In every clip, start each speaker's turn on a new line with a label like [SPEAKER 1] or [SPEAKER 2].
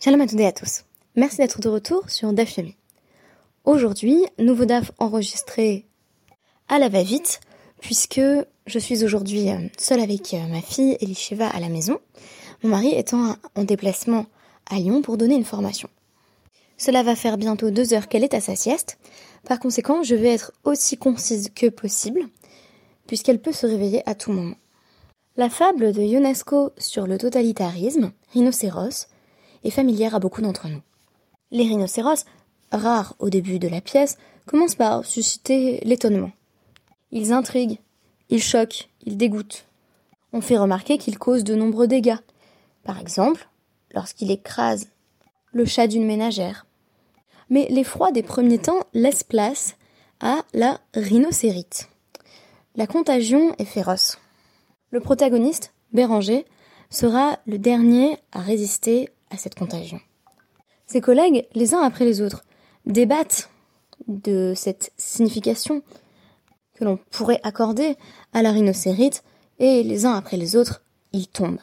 [SPEAKER 1] Shalom à toutes et à tous. Merci d'être de retour sur DAF Aujourd'hui, nouveau DAF enregistré à la va-vite, puisque je suis aujourd'hui euh, seule avec euh, ma fille Elisheva à la maison, mon mari étant en déplacement à Lyon pour donner une formation. Cela va faire bientôt deux heures qu'elle est à sa sieste, par conséquent je vais être aussi concise que possible, puisqu'elle peut se réveiller à tout moment. La fable de Ionesco sur le totalitarisme, Rhinocéros, est familière à beaucoup d'entre nous. Les rhinocéros, rares au début de la pièce, commencent par susciter l'étonnement. Ils intriguent, ils choquent, ils dégoûtent. On fait remarquer qu'ils causent de nombreux dégâts. Par exemple, lorsqu'il écrase le chat d'une ménagère. Mais l'effroi des premiers temps laisse place à la rhinocérite. La contagion est féroce. Le protagoniste, Béranger, sera le dernier à résister à cette contagion. Ses collègues, les uns après les autres, débattent de cette signification que l'on pourrait accorder à la rhinocérite, et les uns après les autres, ils tombent.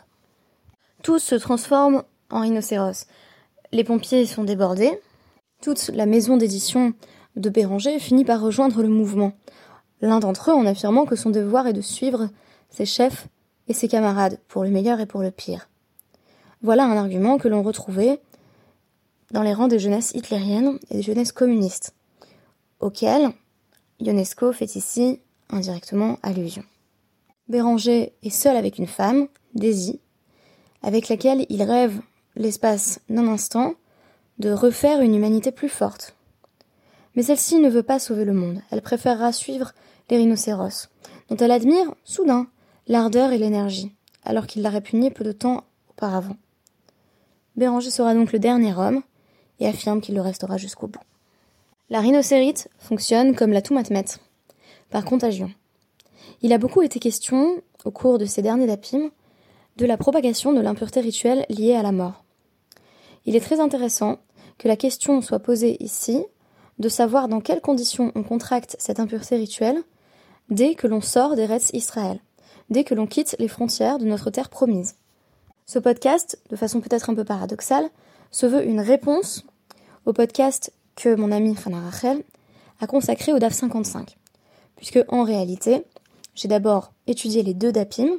[SPEAKER 1] Tous se transforment en rhinocéros. Les pompiers sont débordés. Toute la maison d'édition de Béranger finit par rejoindre le mouvement. L'un d'entre eux en affirmant que son devoir est de suivre ses chefs et ses camarades, pour le meilleur et pour le pire. Voilà un argument que l'on retrouvait dans les rangs des jeunesses hitlériennes et des jeunesses communistes, auxquelles Ionesco fait ici indirectement allusion. Béranger est seul avec une femme, Daisy, avec laquelle il rêve l'espace d'un instant de refaire une humanité plus forte. Mais celle-ci ne veut pas sauver le monde, elle préférera suivre les rhinocéros, dont elle admire, soudain, l'ardeur et l'énergie, alors qu'il l'a répugné peu de temps auparavant. Béranger sera donc le dernier homme et affirme qu'il le restera jusqu'au bout. La rhinocérite fonctionne comme la toumatmet, par contagion. Il a beaucoup été question, au cours de ces derniers dapim, de la propagation de l'impureté rituelle liée à la mort. Il est très intéressant que la question soit posée ici de savoir dans quelles conditions on contracte cette impureté rituelle dès que l'on sort des Rets Israël, dès que l'on quitte les frontières de notre terre promise. Ce podcast, de façon peut-être un peu paradoxale, se veut une réponse au podcast que mon ami Hannah Rachel a consacré au DAF 55. Puisque, en réalité, j'ai d'abord étudié les deux DAPIM,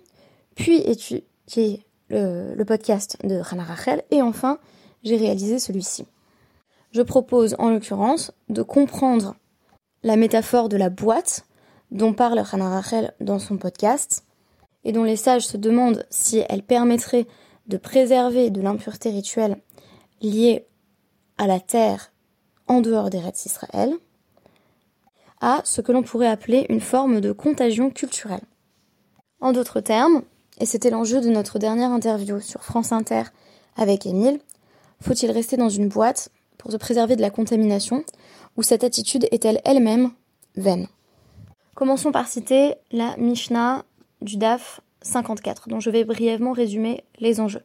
[SPEAKER 1] puis étudié le, podcast de Hannah Rachel, et enfin, j'ai réalisé celui-ci. Je propose, en l'occurrence, de comprendre la métaphore de la boîte dont parle Hannah Rachel dans son podcast, et dont les sages se demandent si elle permettrait de préserver de l'impureté rituelle liée à la terre en dehors des rêves d'Israël, à ce que l'on pourrait appeler une forme de contagion culturelle. En d'autres termes, et c'était l'enjeu de notre dernière interview sur France Inter avec Émile, faut-il rester dans une boîte pour se préserver de la contamination, ou cette attitude est-elle elle-même vaine? Commençons par citer la Mishnah du DAF 54, dont je vais brièvement résumer les enjeux.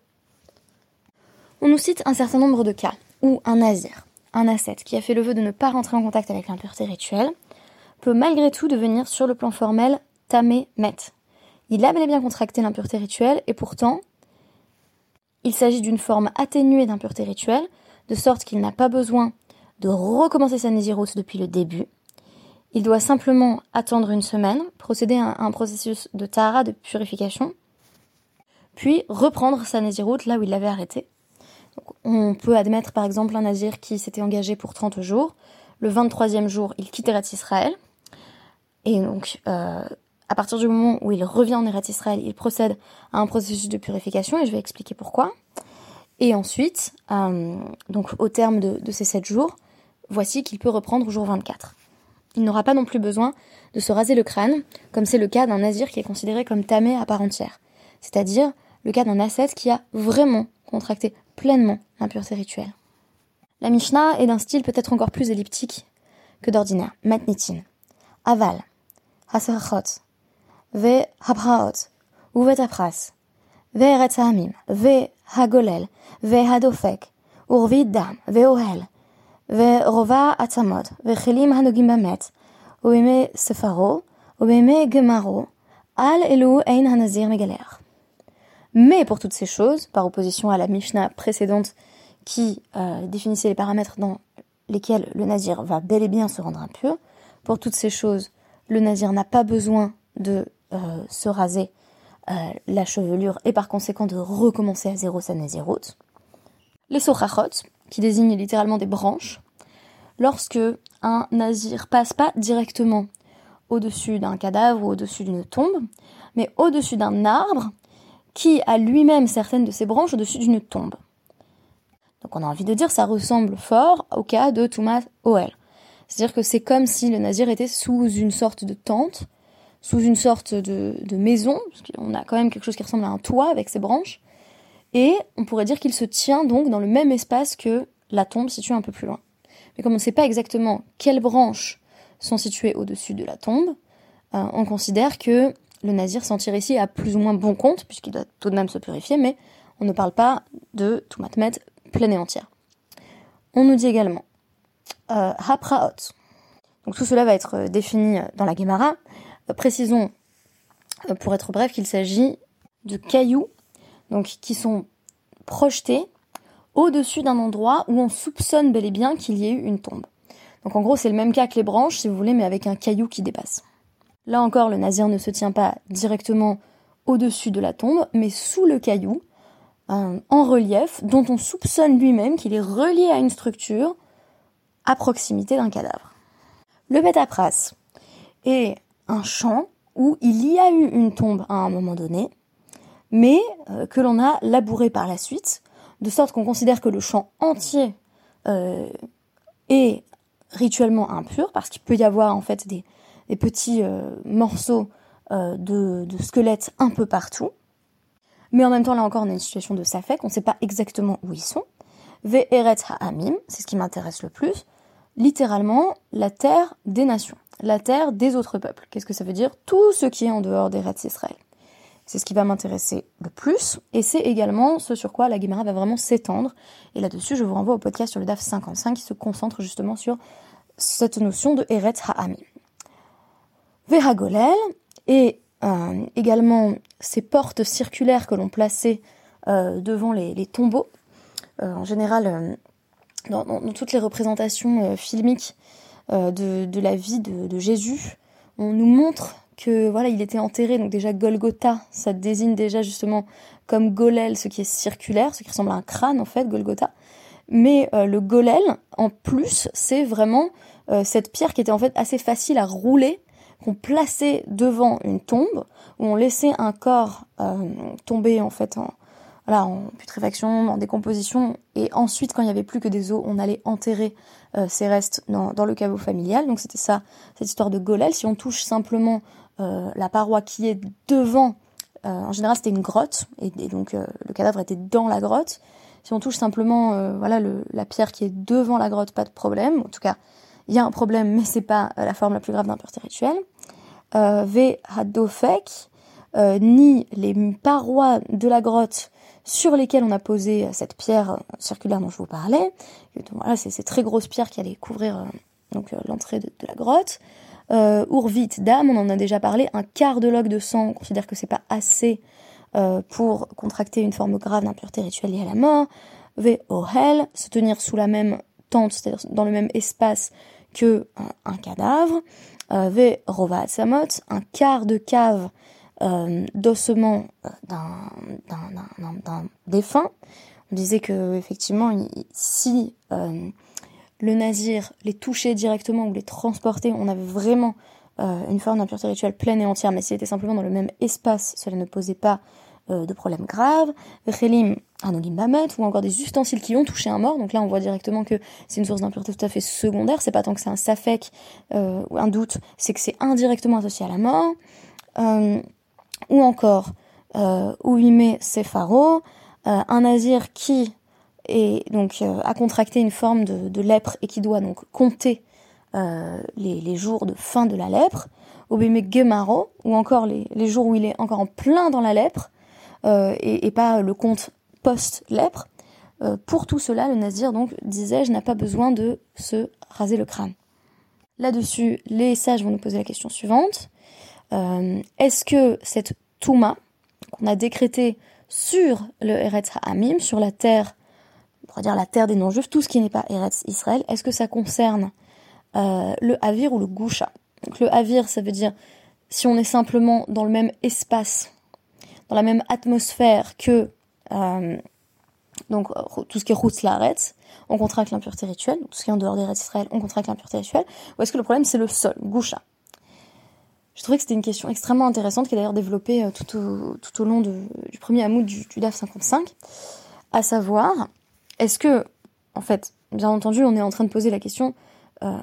[SPEAKER 1] On nous cite un certain nombre de cas où un nazir, un ascète qui a fait le vœu de ne pas rentrer en contact avec l'impureté rituelle, peut malgré tout devenir sur le plan formel tamé met. Il a bel et bien contracté l'impureté rituelle et pourtant, il s'agit d'une forme atténuée d'impureté rituelle, de sorte qu'il n'a pas besoin de recommencer sa nésiroute depuis le début, il doit simplement attendre une semaine, procéder à un processus de tahara, de purification, puis reprendre sa naziroute là où il l'avait arrêté. on peut admettre par exemple un nazir qui s'était engagé pour 30 jours. Le 23e jour, il quitte Eretz Israël. Et donc, euh, à partir du moment où il revient en Eretz Israël, il procède à un processus de purification et je vais expliquer pourquoi. Et ensuite, euh, donc au terme de, de ces 7 jours, voici qu'il peut reprendre au jour 24. Il n'aura pas non plus besoin de se raser le crâne, comme c'est le cas d'un nazir qui est considéré comme tamé à part entière, c'est-à-dire le cas d'un ascète qui a vraiment contracté pleinement l'impureté rituelle. La Mishnah est d'un style peut-être encore plus elliptique que d'ordinaire. Matnitin, aval, hasarachot, ve habraot, uvet apras, ve ve hagolel, ve hadofek, urvid ve ohel, mais pour toutes ces choses, par opposition à la Mishnah précédente qui définissait les paramètres dans lesquels le nazir va bel et bien se rendre impur. Pour toutes ces choses, le nazir n'a pas besoin de se raser la chevelure et par conséquent de recommencer à zéro sa naziroute. Les sochachot, qui désignent littéralement des branches, lorsque un nazir passe pas directement au-dessus d'un cadavre ou au-dessus d'une tombe, mais au-dessus d'un arbre qui a lui-même certaines de ses branches au-dessus d'une tombe. Donc on a envie de dire ça ressemble fort au cas de Thomas Oel. C'est-à-dire que c'est comme si le nazir était sous une sorte de tente, sous une sorte de, de maison, parce qu'on a quand même quelque chose qui ressemble à un toit avec ses branches, et on pourrait dire qu'il se tient donc dans le même espace que la tombe située un peu plus loin. Mais comme on ne sait pas exactement quelles branches sont situées au-dessus de la tombe, euh, on considère que le nazir s'en tire ici à plus ou moins bon compte, puisqu'il doit tout de même se purifier, mais on ne parle pas de tout matmet pleine et entière. On nous dit également euh, hapraot. Donc tout cela va être euh, défini dans la Gemara. précisons, pour être bref, qu'il s'agit de cailloux donc qui sont projetés au-dessus d'un endroit où on soupçonne bel et bien qu'il y ait eu une tombe. Donc en gros, c'est le même cas que les branches, si vous voulez, mais avec un caillou qui dépasse. Là encore, le nazir ne se tient pas directement au-dessus de la tombe, mais sous le caillou, en relief, dont on soupçonne lui-même qu'il est relié à une structure à proximité d'un cadavre. Le Betapras est un champ où il y a eu une tombe à un moment donné, mais euh, que l'on a labouré par la suite, de sorte qu'on considère que le champ entier euh, est rituellement impur, parce qu'il peut y avoir en fait des, petits euh, morceaux de, squelettes un peu partout. Mais en même temps, là encore, on a une situation de safek, on ne sait pas exactement où ils sont. Ve'eret ha'amim, c'est ce qui m'intéresse le plus, littéralement la terre des nations, la terre des autres peuples. Qu'est-ce que ça veut dire? Tout ce qui est en dehors des rêves d'Israël. C'est ce qui va m'intéresser le plus, et c'est également ce sur quoi la Guimara va vraiment s'étendre. Et là-dessus, je vous renvoie au podcast sur le DAF 55 qui se concentre justement sur cette notion de Eretz Ha'ami. Veragolel, et euh, également ces portes circulaires que l'on plaçait euh, devant les, tombeaux. Euh, en général, dans, toutes les représentations filmiques de, la vie de Jésus, on nous montre voilà, il était enterré. Donc déjà Golgotha, ça désigne déjà justement comme Golel, ce qui est circulaire, ce qui ressemble à un crâne en fait, Golgotha. Mais euh, le Golel, en plus, c'est vraiment euh, cette pierre qui était en fait assez facile à rouler, qu'on plaçait devant une tombe, où on laissait un corps euh, tomber en fait putréfaction, en décomposition, et ensuite quand il n'y avait plus que des os, on allait enterrer ces restes dans, dans, le caveau familial. Donc c'était ça, cette histoire de Golel. Si on touche simplement la paroi qui est devant, euh, en général c'était une grotte, et, donc euh, le cadavre était dans la grotte. Si on touche simplement voilà la pierre qui est devant la grotte, pas de problème. En tout cas, il y a un problème, mais c'est pas la forme la plus grave d'impureté rituelle. V hadofek, ni les parois de la grotte sur lesquelles on a posé cette pierre circulaire dont je vous parlais. voilà, c'est ces très grosses pierres qui allaient couvrir donc l'entrée de, la grotte. Euh, Urvit dame, on en a déjà parlé, un quart de log de sang, on considère que c'est pas assez euh, pour contracter une forme grave d'impureté rituelle liée à la mort. Ve ohel, se tenir sous la même tente, c'est-à-dire dans le même espace que un, cadavre. Euh, ve rovat samot, un quart de cave euh, d'ossement euh, d'un défunt. On disait que effectivement, si le nazir, les toucher directement ou les transporter, on avait vraiment euh, une forme d'impureté rituelle pleine et entière, mais s'il était simplement dans le même espace, cela ne posait pas euh, de problème grave. Relim, anogim bamet, ou encore des ustensiles qui ont touché un mort, donc là on voit directement que c'est une source d'impureté tout à fait secondaire, c'est pas tant que c'est un safek euh, ou un doute, c'est que c'est indirectement associé à la mort. ou encore, euh, Ouime Sepharo, un nazir qui et donc euh, a contracté une forme de, lèpre et qui doit donc compter euh, les, jours de fin de la lèpre, Obeme Gemaro, ou encore les, jours où il est encore en plein dans la lèpre, euh, et, pas le compte post-lèpre. pour tout cela, le nazir, donc, disais-je, n'a pas besoin de se raser le crâne. Là-dessus, les sages vont nous poser la question suivante. Est-ce que cette Touma, qu'on a décrétée sur le Eretz Ha'amim, sur la terre on pourrait dire la terre des non-juifs, tout ce qui n'est pas Eretz Israël, est-ce que ça concerne euh, le Havir ou le Goucha? Donc le Havir, ça veut dire si on est simplement dans le même espace, dans la même atmosphère que euh, donc tout ce qui est Routz Laaretz, on contracte l'impureté rituelle, tout ce qui est en dehors des Israël, on contracte l'impureté rituelle, ou est-ce que le problème c'est le sol, Goucha? Je trouvais que c'était une question extrêmement intéressante qui est d'ailleurs développée euh, tout, au, tout au long du premier amoud du, du DAF 55, à savoir, est-ce que, en fait, bien entendu, on est en train de poser la question, euh,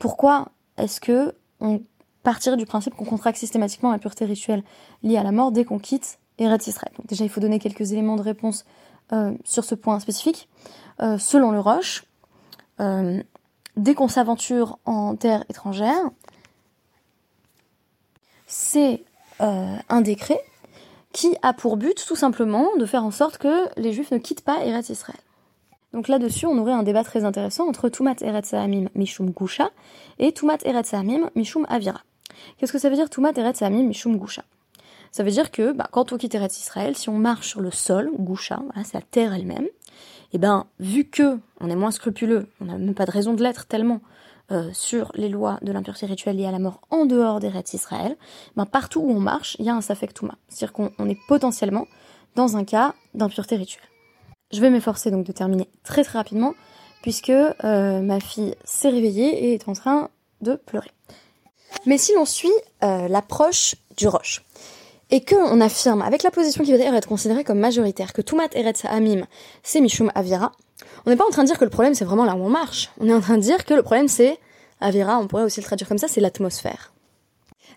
[SPEAKER 1] pourquoi est-ce que on partirait du principe qu'on contracte systématiquement l'impureté rituelle liée à la mort dès qu'on quitte Eretz Israël? Déjà, il faut donner quelques éléments de réponse euh, sur ce point spécifique. Euh, selon le Roche, dès qu'on s'aventure en terre étrangère, c'est un décret qui a pour but tout simplement de faire en sorte que les Juifs ne quittent pas Eretz Israël. Donc là-dessus, on aurait un débat très intéressant entre Tumat Eretz Hamim Mishum Gusha et Tumat Eretz Hamim Mishum Avira. Qu'est-ce que ça veut dire Tumat Eretz Mishum Gusha Ça veut dire que bah, quand on quitte Eretz Israël, si on marche sur le sol, Gusha, c'est la terre elle-même, et eh ben vu que on est moins scrupuleux, on n'a même pas de raison de l'être tellement euh, sur les lois de l'impureté rituelle liée à la mort en dehors des rites Israël, ben partout où on marche, il y a un safek c'est-à-dire qu'on est potentiellement dans un cas d'impureté rituelle. Je vais m'efforcer donc de terminer très très rapidement puisque euh, ma fille s'est réveillée et est en train de pleurer. Mais si l'on suit euh, l'approche du roche, et que on affirme, avec la position qui va d'ailleurs être considérée comme majoritaire, que Tumat Eretz Amim, c'est Mishum Avira, on n'est pas en train de dire que le problème c'est vraiment là où on marche. On est en train de dire que le problème c'est Avira, on pourrait aussi le traduire comme ça, c'est l'atmosphère.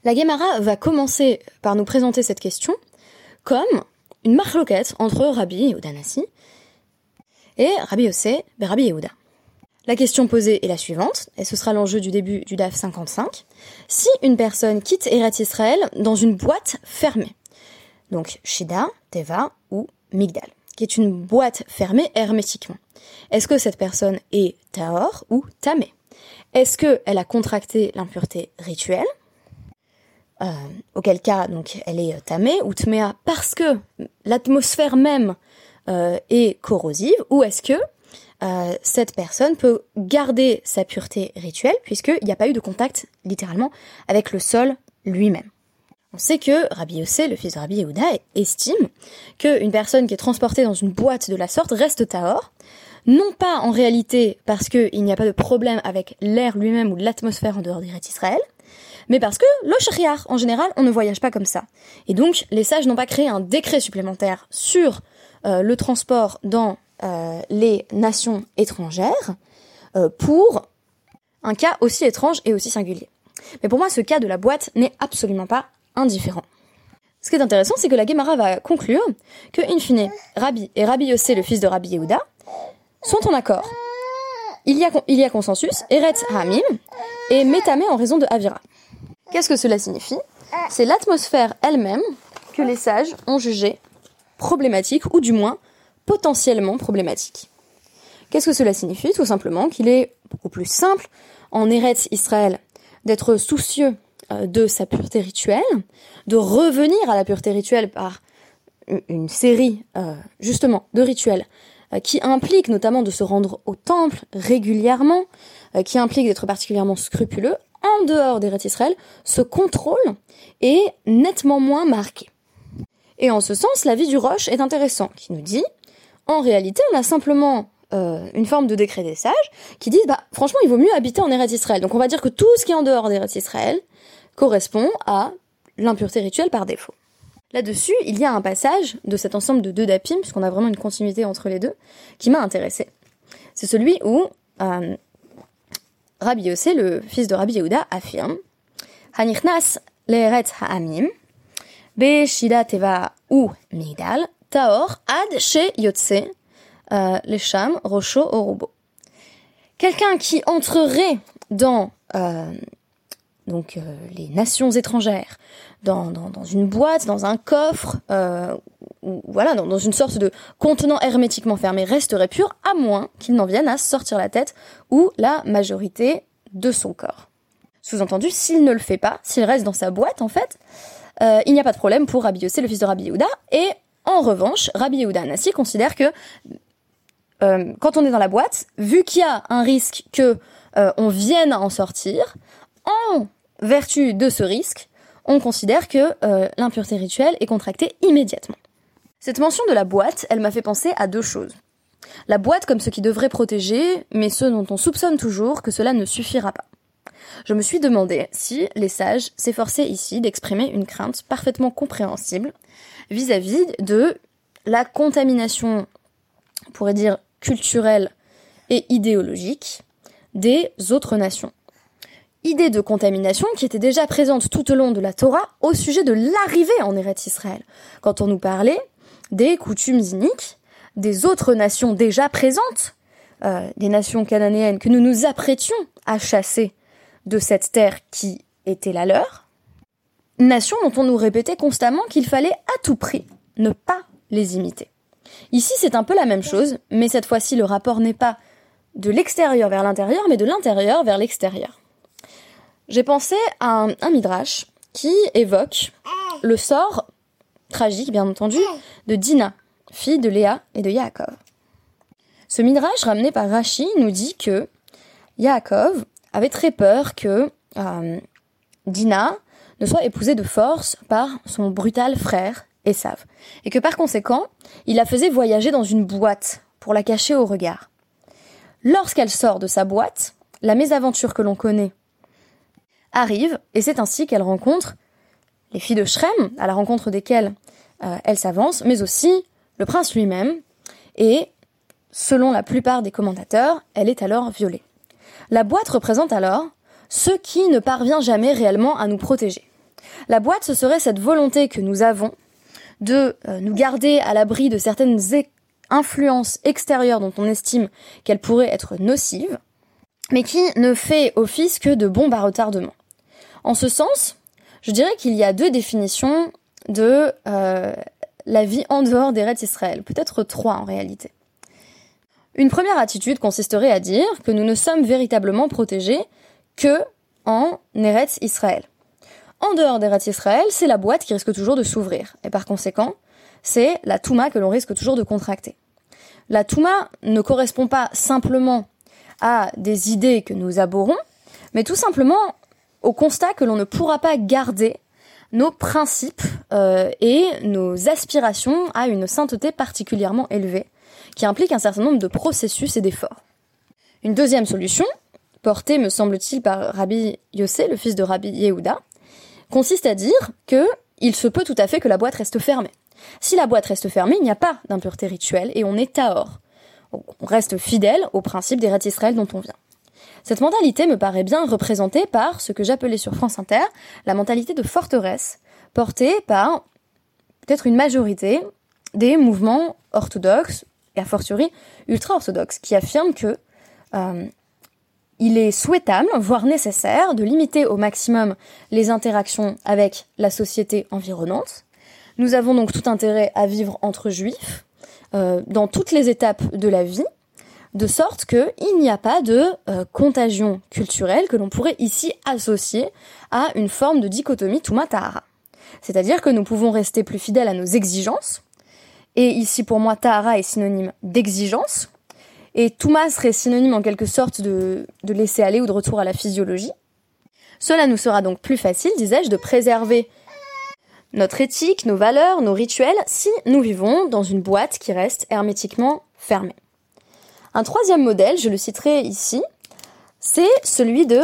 [SPEAKER 1] La Gemara va commencer par nous présenter cette question comme une marloquette entre Rabbi Yehuda Nassi et Rabbi Yossé ben Rabbi Yehuda. La question posée est la suivante, et ce sera l'enjeu du début du DAF 55. Si une personne quitte Eretz Israël dans une boîte fermée, donc Shida, Teva ou Migdal, qui est une boîte fermée hermétiquement, est-ce que cette personne est Tahor ou Tamé Est-ce qu'elle a contracté l'impureté rituelle? Euh, auquel cas donc elle est tamée ou tmea parce que l'atmosphère même euh, est corrosive ou est-ce que euh, cette personne peut garder sa pureté rituelle puisqu'il n'y a pas eu de contact littéralement avec le sol lui-même. On sait que Rabbi Yossé, le fils de Rabbi Yehuda, estime qu'une personne qui est transportée dans une boîte de la sorte reste tahor, non pas en réalité parce qu'il n'y a pas de problème avec l'air lui-même ou l'atmosphère en dehors des rites Israël, mais parce que le en général, on ne voyage pas comme ça. Et donc, les sages n'ont pas créé un décret supplémentaire sur euh, le transport dans euh, les nations étrangères euh, pour un cas aussi étrange et aussi singulier. Mais pour moi, ce cas de la boîte n'est absolument pas indifférent. Ce qui est intéressant, c'est que la Gemara va conclure que, in fine, Rabbi et Rabbi Yossé, le fils de Rabbi Yehuda, sont en accord. Il y a, il y a consensus, Eretz Hamim, et Metame en raison de Avira. Qu'est-ce que cela signifie? C'est l'atmosphère elle-même que les sages ont jugée problématique, ou du moins potentiellement problématique. Qu'est-ce que cela signifie? Tout simplement qu'il est beaucoup plus simple en Eretz Israël d'être soucieux euh, de sa pureté rituelle, de revenir à la pureté rituelle par une série euh, justement de rituels euh, qui impliquent notamment de se rendre au temple régulièrement, qui impliquent d'être particulièrement scrupuleux, en dehors d'Eretz Israël, ce contrôle est nettement moins marqué. Et en ce sens, la vie du Roche est intéressant, qui nous dit en réalité, on a simplement euh, une forme de décret des sages qui disent, bah, franchement, il vaut mieux habiter en Eretz Israël. Donc on va dire que tout ce qui est en dehors d'Eretz Israël correspond à l'impureté rituelle par défaut. Là-dessus, il y a un passage de cet ensemble de deux dapim, puisqu'on a vraiment une continuité entre les deux, qui m'a intéressé. C'est celui où euh, Rabbi Yossé, le fils de Rabbi Yehuda, affirme Hanichnas le'eretz ha'amim, be shida teva ou migdal, Taor ad chez Yotse, euh, les Rocho. Quelqu'un qui entrerait dans euh, donc euh, les nations étrangères, dans, une boîte, dans un coffre, voilà, dans, dans, une sorte de contenant hermétiquement fermé, resterait pur, à moins qu'il n'en vienne à sortir la tête ou la majorité de son corps. Sous-entendu, s'il ne le fait pas, s'il reste dans sa boîte, en fait, il n'y a pas de problème pour Rabbi Yossé, le fils de Rabbi Yehuda, et en revanche, Rabbi Yehuda Anassi considère que euh, quand on est dans la boîte, vu qu'il y a un risque que euh, on vienne à en sortir, en vertu de ce risque, on considère que euh, l'impureté rituelle est contractée immédiatement. Cette mention de la boîte, elle m'a fait penser à deux choses. La boîte comme ce qui devrait protéger, mais ce dont on soupçonne toujours que cela ne suffira pas. Je me suis demandé si les sages s'efforçaient ici d'exprimer une crainte parfaitement compréhensible vis-à-vis de la contamination, on pourrait dire culturelle et idéologique, des autres nations. Idée de contamination qui était déjà présente tout au long de la Torah au sujet de l'arrivée en Eretz Israël, quand on nous parlait des coutumes iniques des autres nations déjà présentes, euh, des nations cananéennes que nous nous apprêtions à chasser de cette terre qui était la leur, nations dont on nous répétait constamment qu'il fallait à tout prix ne pas les imiter. Ici, c'est un peu la même chose, mais cette fois-ci, le rapport n'est pas de l'extérieur vers l'intérieur, mais de l'intérieur vers l'extérieur. J'ai pensé à un, midrash qui évoque le sort tragique, bien entendu, de Dina, fille de Léa et de Yaakov. Ce midrash ramené par Rashi nous dit que Yaakov avait très peur que euh, Dina ne soit épousée de force par son brutal frère Esav, et que par conséquent, il la faisait voyager dans une boîte pour la cacher au regard. Lorsqu'elle sort de sa boîte, la mésaventure que l'on connaît arrive, et c'est ainsi qu'elle rencontre les filles de Shrem, à la rencontre desquelles euh, elle s'avance, mais aussi le prince lui-même, et, selon la plupart des commentateurs, elle est alors violée. La boîte représente alors ce qui ne parvient jamais réellement à nous protéger. La boîte, ce serait cette volonté que nous avons de euh, nous garder à l'abri de certaines influences extérieures dont on estime qu'elles pourraient être nocives, mais qui ne fait office que de bombe à retardement. En ce sens, je dirais qu'il y a deux définitions de euh, la vie en dehors des d'Eretz Israël, peut-être trois en réalité. Une première attitude consisterait à dire que nous ne sommes véritablement protégés que en Eretz Israël. En dehors d'Eretz Israël, c'est la boîte qui risque toujours de s'ouvrir, et par conséquent, c'est la Touma que l'on risque toujours de contracter. La Touma ne correspond pas simplement à des idées que nous abhorrons, mais tout simplement au constat que l'on ne pourra pas garder nos principes euh, et nos aspirations à une sainteté particulièrement élevée, qui implique un certain nombre de processus et d'efforts. Une deuxième solution, portée, me semble-t-il, par Rabbi Yossé, le fils de Rabbi Yehuda, consiste à dire que il se peut tout à fait que la boîte reste fermée. Si la boîte reste fermée, il n'y a pas d'impureté rituelle et on est tahor. On reste fidèle au principe des rêtes Israël dont on vient. Cette mentalité me paraît bien représentée par ce que j'appelais sur France Inter la mentalité de forteresse, portée par peut-être une majorité des mouvements orthodoxes et a fortiori ultra-orthodoxes, qui affirment que euh, il est souhaitable, voire nécessaire, de limiter au maximum les interactions avec la société environnante. Nous avons donc tout intérêt à vivre entre juifs, euh, dans toutes les étapes de la vie, de sorte qu'il n'y a pas de euh, contagion culturelle que l'on pourrait ici associer à une forme de dichotomie Tuma-Tahara. C'est-à-dire que nous pouvons rester plus fidèles à nos exigences, et ici pour moi Tahara est synonyme d'exigence, et Touma serait synonyme en quelque sorte de, de laisser aller ou de retour à la physiologie. Cela nous sera donc plus facile, disais-je, de préserver notre éthique, nos valeurs, nos rituels, si nous vivons dans une boîte qui reste hermétiquement fermée. Un troisième modèle, je le citerai ici, c'est celui de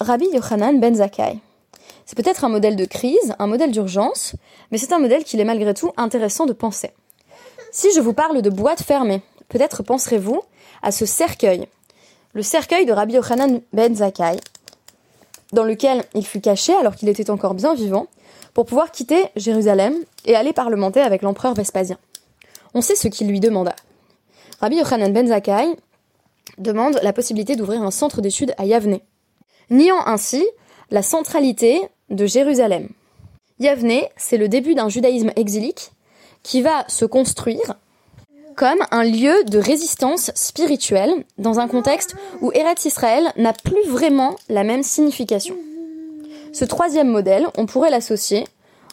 [SPEAKER 1] Rabbi Yochanan ben Zakkai. C'est peut-être un modèle de crise, un modèle d'urgence, mais c'est un modèle qu'il est malgré tout intéressant de penser. Si je vous parle de boîte fermée, peut-être penserez-vous à ce cercueil, le cercueil de Rabbi Yochanan ben Zakkai, dans lequel il fut caché alors qu'il était encore bien vivant, pour pouvoir quitter Jérusalem et aller parlementer avec l'empereur Vespasien. On sait ce qu'il lui demanda. Rabbi Yochanan ben Zakkai demande la possibilité d'ouvrir un centre d'études à Yavne, niant ainsi la centralité de Jérusalem. Yavne, c'est le début d'un judaïsme exilique qui va se construire comme un lieu de résistance spirituelle dans un contexte où Eretz Israël n'a plus vraiment la même signification. Ce troisième modèle, on pourrait l'associer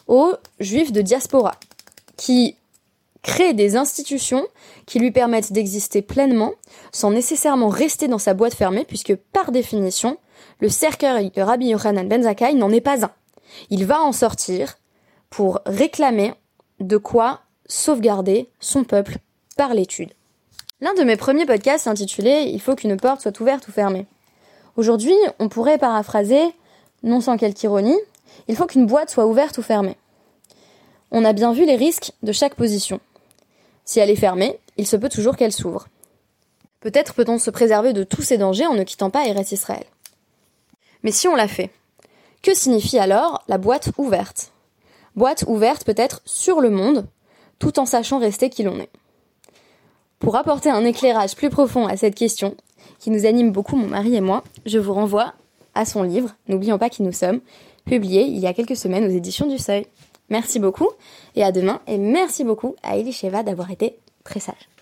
[SPEAKER 1] aux juifs de diaspora, qui
[SPEAKER 2] créer des institutions qui lui permettent d'exister pleinement sans nécessairement rester dans sa boîte fermée puisque par définition, le cercueil de Rabbi Yochanan ben Zakkai n'en est pas un. Il va en sortir pour réclamer de quoi sauvegarder son peuple par l'étude. L'un de mes premiers podcasts s'intitulait Il faut qu'une porte soit ouverte ou fermée. Aujourd'hui, on pourrait paraphraser, non sans quelque ironie, il faut qu'une boîte soit ouverte ou fermée. On a bien vu les risques de chaque position. Si elle est fermée, il se peut toujours qu'elle s'ouvre. Peut-être peut-on se préserver de tous ces dangers en ne quittant pas Eretz Israël. Mais si on l'a fait, que signifie alors la boîte ouverte? Boîte ouverte peut-être sur le monde, tout en sachant rester qui l'on est. Pour apporter un éclairage plus profond à cette question, qui nous anime beaucoup mon mari et moi, je vous renvoie à son livre, N'oublions pas qui nous sommes, publié il y a quelques semaines aux éditions du Seuil. Merci beaucoup et à demain et merci beaucoup à Elisheva d'avoir été très sage.